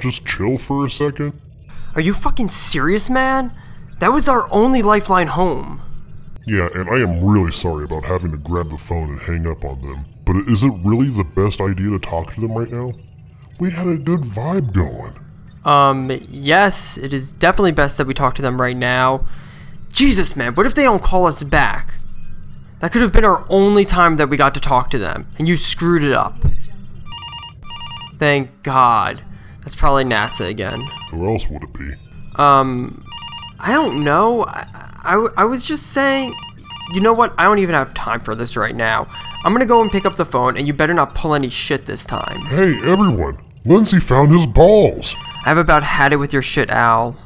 just chill for a second? Are you fucking serious, man? That was our only lifeline home. Yeah, and I am really sorry about having to grab the phone and hang up on them. But is it really the best idea to talk to them right now? We had a good vibe going. Um, yes, it is definitely best that we talk to them right now. Jesus, man, what if they don't call us back? That could have been our only time that we got to talk to them, and you screwed it up. Thank God. That's probably NASA again. Who else would it be? Um, I don't know. I, I, I was just saying, you know what? I don't even have time for this right now. I'm gonna go and pick up the phone, and you better not pull any shit this time. Hey, everyone! Lindsay found his balls! I've about had it with your shit, Al.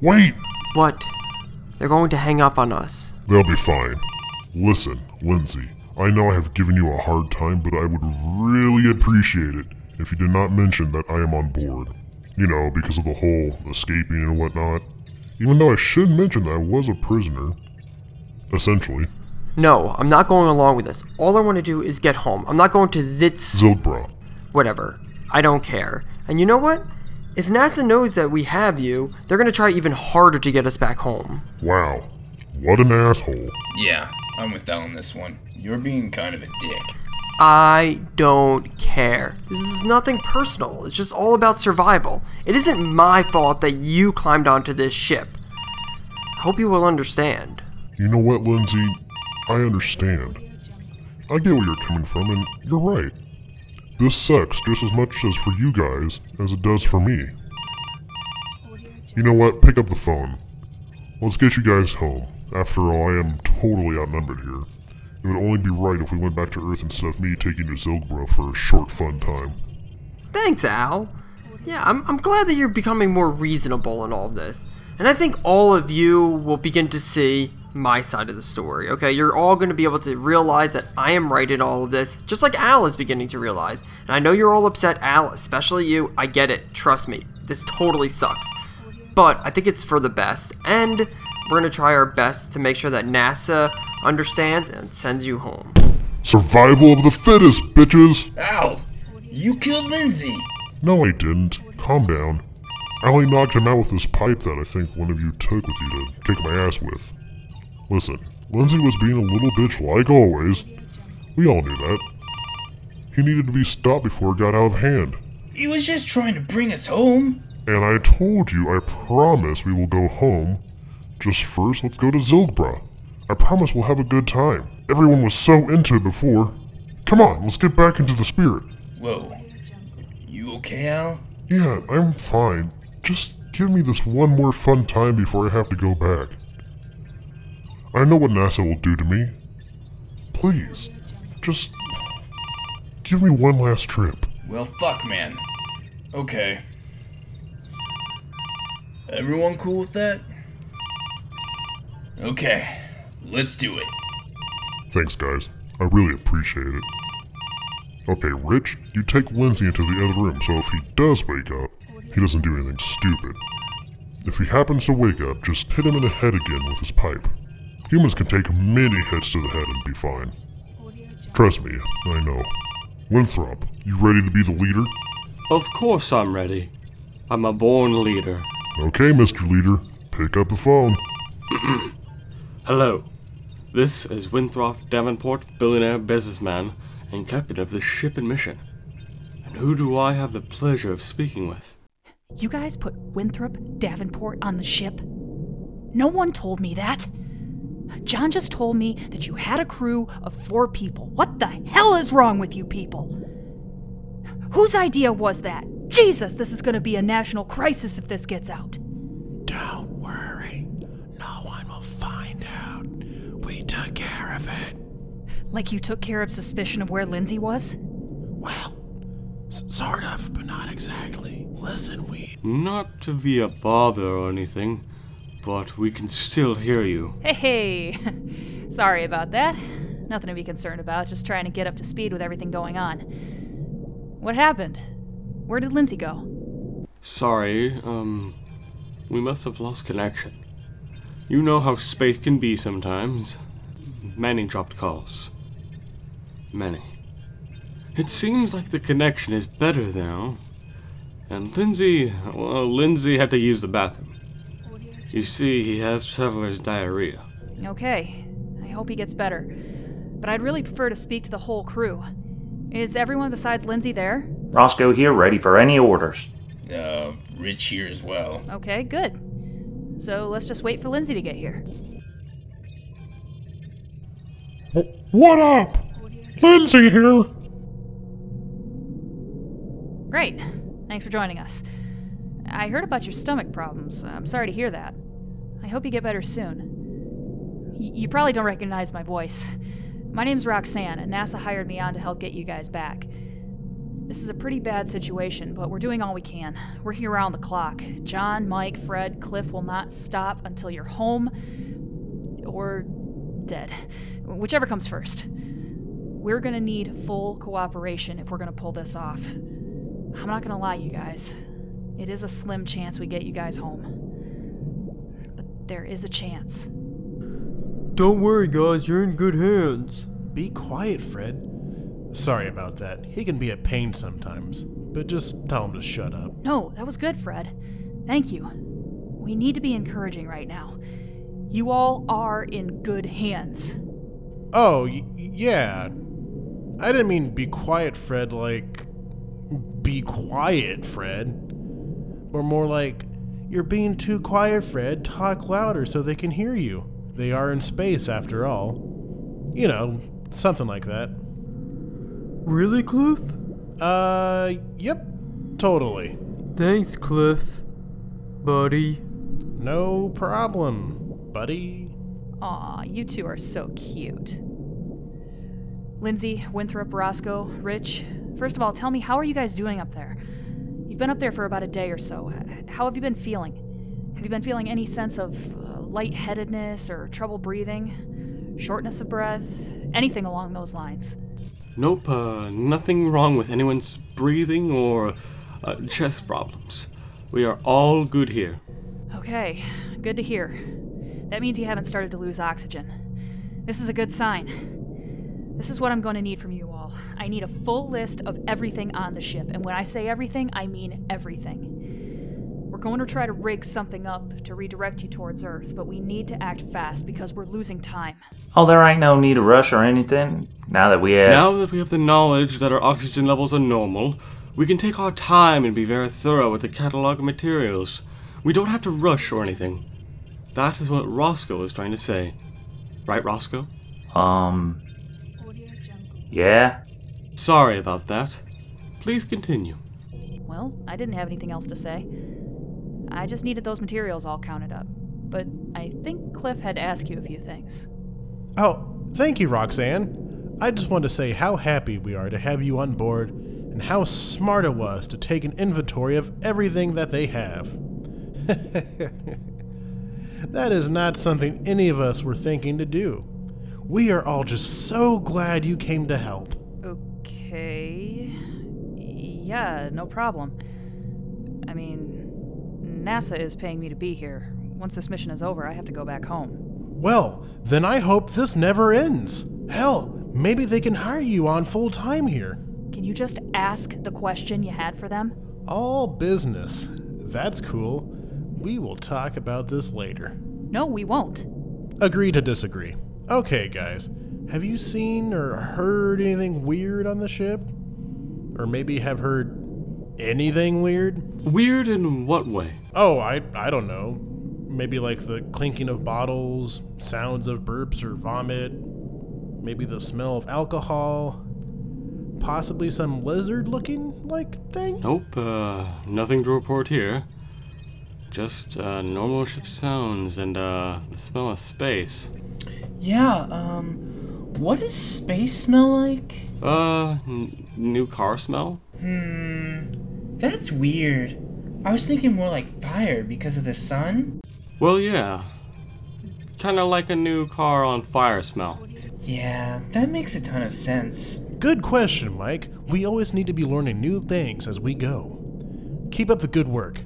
Wait! What? They're going to hang up on us. They'll be fine. Listen, Lindsay, I know I have given you a hard time, but I would really appreciate it if you did not mention that I am on board. You know, because of the whole escaping and whatnot. Even though I should mention that I was a prisoner. Essentially. No, I'm not going along with this. All I want to do is get home. I'm not going to Zitz. Zilbra. Whatever. I don't care. And you know what? If NASA knows that we have you, they're gonna try even harder to get us back home. Wow. What an asshole. Yeah, I'm with Al on this one. You're being kind of a dick. I don't care. This is nothing personal. It's just all about survival. It isn't my fault that you climbed onto this ship. Hope you will understand. You know what, Lindsay? I understand. I get where you're coming from, and you're right. This sucks just as much as for you guys as it does for me. You know what? Pick up the phone. Let's get you guys home. After all, I am totally outnumbered here. It would only be right if we went back to Earth instead of me taking to Zilgbro for a short fun time. Thanks, Al. Yeah, I'm, I'm glad that you're becoming more reasonable in all of this. And I think all of you will begin to see my side of the story, okay? You're all going to be able to realize that I am right in all of this, just like Al is beginning to realize. And I know you're all upset, Al, especially you. I get it. Trust me. This totally sucks. But I think it's for the best. And we're going to try our best to make sure that NASA understands and sends you home. Survival of the fittest, bitches! Ow! You killed Lindsay! No, I didn't. Calm down. I only knocked him out with this pipe that I think one of you took with you to kick my ass with. Listen, Lindsay was being a little bitch like always. We all knew that. He needed to be stopped before it got out of hand. He was just trying to bring us home. And I told you, I promise we will go home. Just first, let's go to Zilgbra. I promise we'll have a good time. Everyone was so into it before. Come on, let's get back into the spirit. Whoa. You okay, Al? Yeah, I'm fine. Just give me this one more fun time before I have to go back. I know what NASA will do to me. Please, just give me one last trip. Well, fuck, man. Okay. Everyone cool with that? Okay, let's do it. Thanks, guys. I really appreciate it. Okay, Rich, you take Lindsay into the other room so if he does wake up, he doesn't do anything stupid. If he happens to wake up, just hit him in the head again with his pipe. Humans can take many hits to the head and be fine. Trust me, I know. Winthrop, you ready to be the leader? Of course I'm ready. I'm a born leader. Okay, Mr. Leader, pick up the phone. Hello. This is Winthrop Davenport, billionaire businessman and captain of the ship and mission. And who do I have the pleasure of speaking with? You guys put Winthrop Davenport on the ship? No one told me that. John just told me that you had a crew of four people. What the hell is wrong with you people? Whose idea was that? Jesus, this is gonna be a national crisis if this gets out. Like you took care of suspicion of where Lindsay was? Well, s- sort of, but not exactly. Listen, we. Not to be a bother or anything, but we can still hear you. Hey, hey. Sorry about that. Nothing to be concerned about, just trying to get up to speed with everything going on. What happened? Where did Lindsay go? Sorry, um, we must have lost connection. You know how space can be sometimes. Many dropped calls. Many. It seems like the connection is better now. And Lindsay, well, Lindsay had to use the bathroom. You see, he has traveler's diarrhea. Okay, I hope he gets better. But I'd really prefer to speak to the whole crew. Is everyone besides Lindsay there? Roscoe here, ready for any orders. Uh, Rich here as well. Okay, good. So let's just wait for Lindsay to get here. Wh- What up? Lindsay here. Great. Thanks for joining us. I heard about your stomach problems. I'm sorry to hear that. I hope you get better soon. Y- you probably don't recognize my voice. My name's Roxanne, and NASA hired me on to help get you guys back. This is a pretty bad situation, but we're doing all we can, working around the clock. John, Mike, Fred, Clif will not stop until you're home or dead, whichever comes first. We're gonna need full cooperation if we're gonna pull this off. I'm not gonna lie, you guys. It is a slim chance we get you guys home. But there is a chance. Don't worry, guys, you're in good hands. Be quiet, Fred. Sorry about that. He can be a pain sometimes, but just tell him to shut up. No, that was good, Fred. Thank you. We need to be encouraging right now. You all are in good hands. Oh, y- yeah. I didn't mean be quiet, Fred, like. Be quiet, Fred. Or more like, you're being too quiet, Fred. Talk louder so they can hear you. They are in space, after all. You know, something like that. Really, Clif? Uh, yep. Totally. Thanks, Clif. Buddy. No problem, buddy. Aw, you two are so cute. Lindsay, Winthrop, Roscoe, Rich, first of all, tell me, how are you guys doing up there? You've been up there for about a day or so. How have you been feeling? Have you been feeling any sense of uh, lightheadedness or trouble breathing? Shortness of breath? Anything along those lines? Nope, uh, nothing wrong with anyone's breathing or uh, chest problems. We are all good here. Okay, good to hear. That means you haven't started to lose oxygen. This is a good sign. This is what I'm going to need from you all. I need a full list of everything on the ship, and when I say everything, I mean everything. We're going to try to rig something up to redirect you towards Earth, but we need to act fast because we're losing time. Oh, there ain't no need to rush or anything. Now that we have. Now that we have the knowledge that our oxygen levels are normal, we can take our time and be very thorough with the catalog of materials. We don't have to rush or anything. That is what Roscoe is trying to say. Right, Roscoe? Um. Yeah? Sorry about that. Please continue. Well, I didn't have anything else to say. I just needed those materials all counted up. But I think Clif had to ask you a few things. Oh, thank you, Roxanne. I just wanted to say how happy we are to have you on board and how smart it was to take an inventory of everything that they have. that is not something any of us were thinking to do. We are all just so glad you came to help. Okay. Yeah, no problem. I mean, NASA is paying me to be here. Once this mission is over, I have to go back home. Well, then I hope this never ends. Hell, maybe they can hire you on full time here. Can you just ask the question you had for them? All business. That's cool. We will talk about this later. No, we won't. Agree to disagree. Okay, guys. Have you seen or heard anything weird on the ship? Or maybe have heard anything weird? Weird in what way? Oh, I I don't know. Maybe like the clinking of bottles, sounds of burps or vomit, maybe the smell of alcohol, possibly some lizard-looking like thing. Nope, uh, nothing to report here. Just, uh, normal ship sounds and, uh, the smell of space. Yeah, um, what does space smell like? Uh, n- new car smell? Hmm, that's weird. I was thinking more like fire because of the sun. Well, yeah. Kinda like a new car on fire smell. Yeah, that makes a ton of sense. Good question, Mike. We always need to be learning new things as we go. Keep up the good work.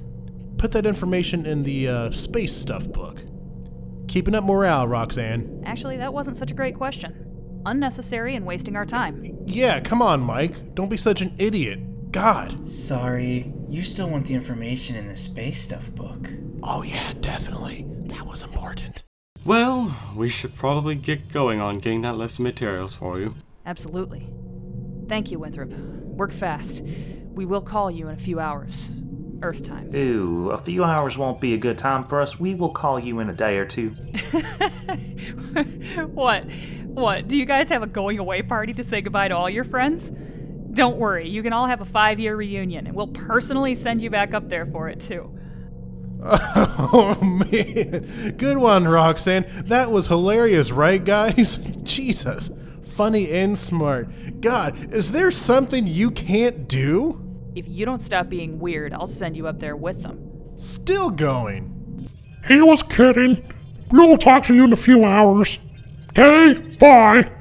Put that information in the uh, space stuff book. Keeping up morale, Roxanne. Actually, that wasn't such a great question. Unnecessary and wasting our time. Yeah, come on, Mike. Don't be such an idiot. God. Sorry, you still want the information in the space stuff book. Oh, yeah, definitely. That was important. Well, we should probably get going on getting that list of materials for you. Absolutely. Thank you, Winthrop. Work fast. We will call you in a few hours. Earth time. Ooh, a few hours won't be a good time for us. We will call you in a day or two. what? What? Do you guys have a going away party to say goodbye to all your friends? Don't worry, you can all have a five year reunion, and we'll personally send you back up there for it, too. Oh, man. Good one, Roxanne. That was hilarious, right, guys? Jesus. Funny and smart. God, is there something you can't do? If you don't stop being weird, I'll send you up there with them. Still going. He was kidding. We'll talk to you in a few hours. Okay, bye.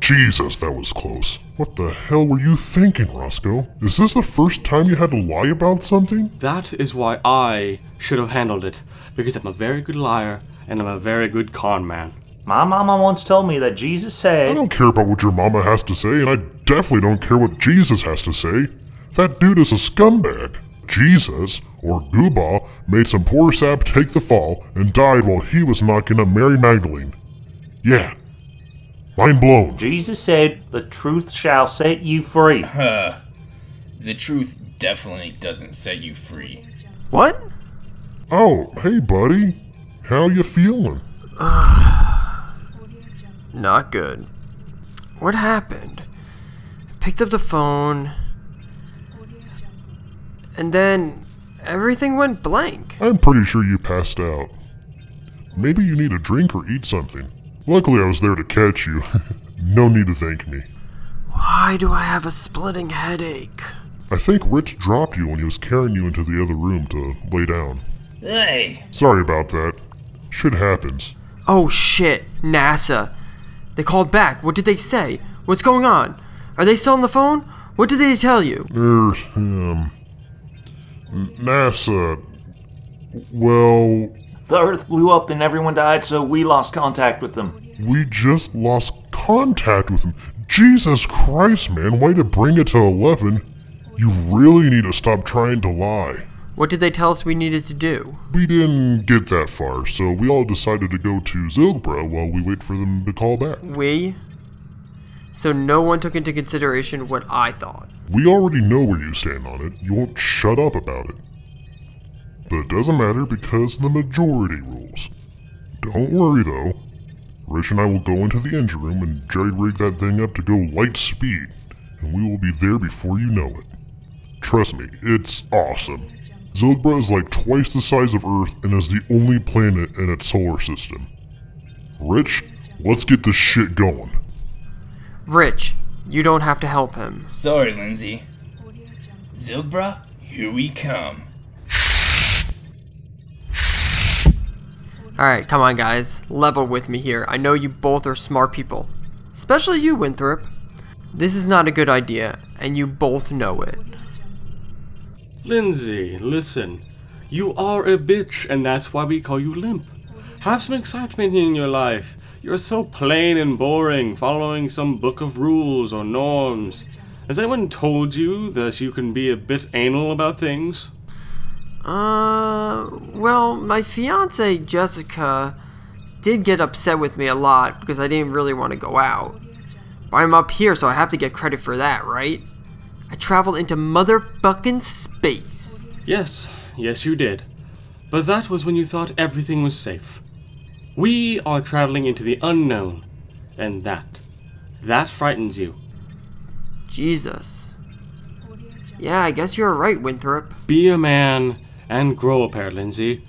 Jesus, that was close. What the hell were you thinking, Roscoe? Is this the first time you had to lie about something? That is why I should have handled it, because I'm a very good liar and I'm a very good con man. My mama once told me that Jesus said. I don't care about what your mama has to say, and I definitely don't care what Jesus has to say. That dude is a scumbag. Jesus, or Goobah, made some poor sap take the fall and died while he was knocking up Mary Magdalene. Yeah. Mind blown. Jesus said, the truth shall set you free. Uh, the truth definitely doesn't set you free. What? Oh, hey buddy. How you feeling? Not good. What happened? Picked up the phone. And then everything went blank. I'm pretty sure you passed out. Maybe you need a drink or eat something. Luckily, I was there to catch you. no need to thank me. Why do I have a splitting headache? I think Rich dropped you when he was carrying you into the other room to lay down. Hey! Sorry about that. Shit happens. Oh shit, NASA. They called back. What did they say? What's going on? Are they still on the phone? What did they tell you? Er, um. NASA. Well, The earth blew up and everyone died, so we lost contact with them. we just lost contact with them. Jesus Christ, man, way to bring it to 11. You really need to stop trying to lie. What did they tell us we needed to do? We didn't get that far, so we all decided to go to Zilgbra while we wait for them to call back. We? So no one took into consideration what I thought. We already know where you stand on it. You won't shut up about it. But it doesn't matter because the majority rules. Don't worry though. Rich and I will go into the engine room and jerry rig that thing up to go light speed, and we will be there before you know it. Trust me, it's awesome. Zilgbra is like twice the size of Earth and is the only planet in its solar system. Rich, let's get this shit going. Rich, you don't have to help him. Sorry, Lindsay. Zilbra, here we come. Alright, come on, guys. Level with me here. I know you both are smart people. Especially you, Winthrop. This is not a good idea, and you both know it. Lindsay, listen. You are a bitch, and that's why we call you Limp. Have some excitement in your life. You're so plain and boring, following some book of rules or norms. Has anyone told you that you can be a bit anal about things? Uh, well, my fiance Jessica did get upset with me a lot because I didn't really want to go out. But I'm up here, so I have to get credit for that, right? I traveled into motherfucking space. Yes, yes, you did. But that was when you thought everything was safe. We are traveling into the unknown, and that, that frightens you. Jesus. Yeah, I guess you're right, Winthrop. Be a man and grow a pair, Lindsay.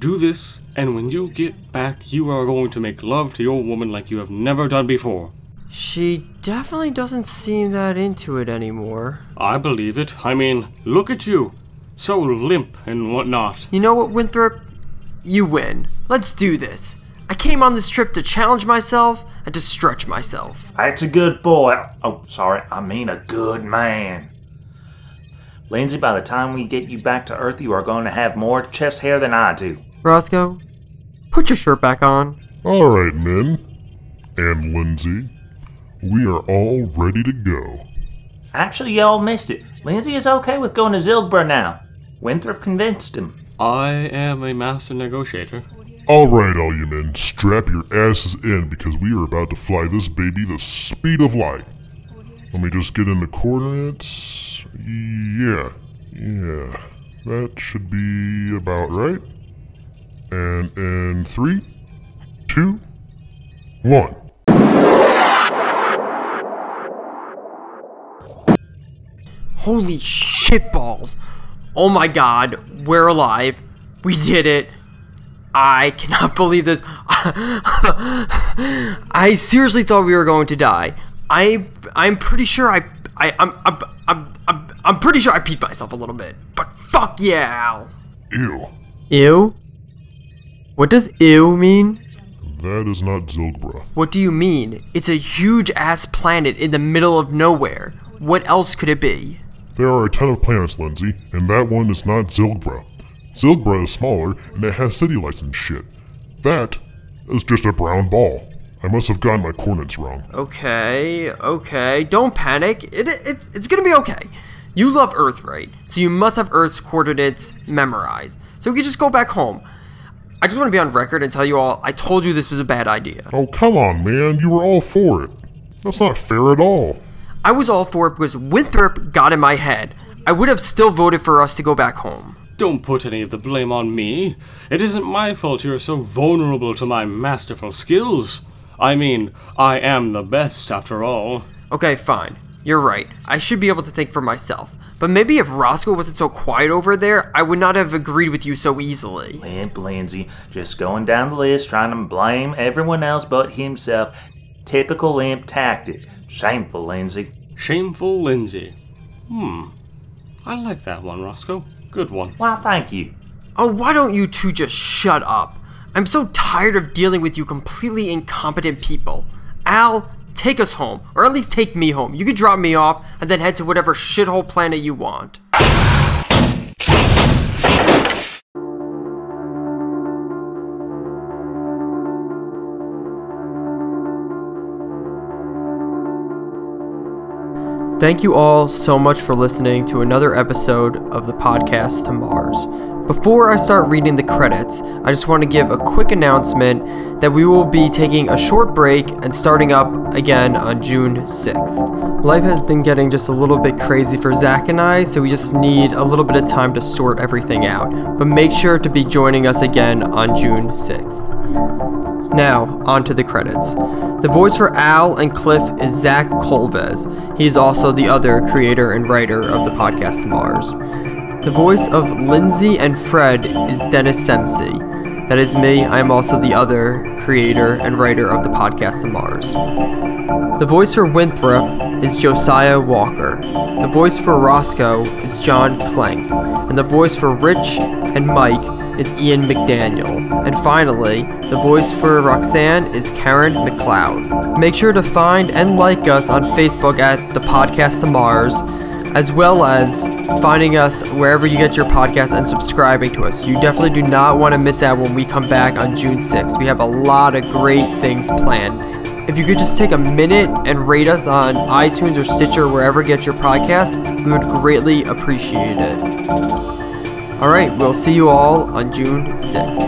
Do this, and when you get back, you are going to make love to your woman like you have never done before. She definitely doesn't seem that into it anymore. I believe it. I mean, look at you. So limp and whatnot. You know what, Winthrop? You win. Let's do this. I came on this trip to challenge myself and to stretch myself. That's a good boy. Oh, sorry, I mean a good man. Lindsay, by the time we get you back to Earth, you are going to have more chest hair than I do. Roscoe, put your shirt back on. Alright, men. And Lindsay, we are all ready to go. Actually, y'all missed it. Lindsay is okay with going to Zilgbra now. Winthrop convinced him. I am a master negotiator. Alright, all you men, strap your asses in because we are about to fly this baby the speed of light. Let me just get in the coordinates. Yeah, yeah. That should be about right. And in three, two, one. Holy shitballs. Oh my god, we're alive. We did it. I cannot believe this. I seriously thought we were going to die. I I'm pretty sure I I I'm I'm I'm, I'm, I'm pretty sure I peed myself a little bit. But fuck yeah, Al. Ew. Ew? What does ew mean? That is not Zilgbra. What do you mean? It's a huge ass planet in the middle of nowhere. What else could it be? There are a ton of planets, Lindsay, and that one is not Zilgbra. Zilgbra is smaller and it has city lights and shit. That is just a brown ball. I must have gotten my coordinates wrong. Okay, okay. Don't panic. It, it, it's gonna be okay. You love Earth, right? So you must have Earth's coordinates memorized. So we can just go back home. I just want to be on record and tell you all I told you this was a bad idea. Oh, come on, man. You were all for it. That's not fair at all. I was all for it because Winthrop got in my head. I would have still voted for us to go back home. Don't put any of the blame on me. It isn't my fault you're so vulnerable to my masterful skills. I mean, I am the best after all. Okay, fine. You're right. I should be able to think for myself. But maybe if Roscoe wasn't so quiet over there, I would not have agreed with you so easily. Limp Lindsay, just going down the list, trying to blame everyone else but himself. Typical Limp tactic. Shameful, Lindsay. Shameful Lindsay. Hmm. I like that one, Roscoe. Good one. Why, thank you. Oh, why don't you two just shut up? I'm so tired of dealing with you completely incompetent people. Al, take us home, or at least take me home. You can drop me off and then head to whatever shithole planet you want. Thank you all so much for listening to another episode of the podcast to Mars. Before I start reading the credits, I just want to give a quick announcement that we will be taking a short break and starting up again on June 6th. Life has been getting just a little bit crazy for Zac and I, so we just need a little bit of time to sort everything out. But make sure to be joining us again on June 6th. Now, on to the credits. The voice for Al and Clif is Zac Kolves. He is also the other creator and writer of the podcast Mars. The voice of Lindsay and Fred is Dennis Semsey. That is me. I am also the other creator and writer of the podcast Mars. The voice for Winthrop is Josiah Walker. The voice for Roscoe is John Klenk. And the voice for Rich and Mike is Ian McDaniel. And finally, the voice for Roxanne is Karen McLeod. Make sure to find and like us on Facebook at The Podcast to Mars, as well as finding us wherever you get your podcast and subscribing to us. You definitely do not want to miss out when we come back on June 6th. We have a lot of great things planned. If you could just take a minute and rate us on iTunes or Stitcher, wherever you get your podcast, we would greatly appreciate it. All right, we'll see you all on June 6th.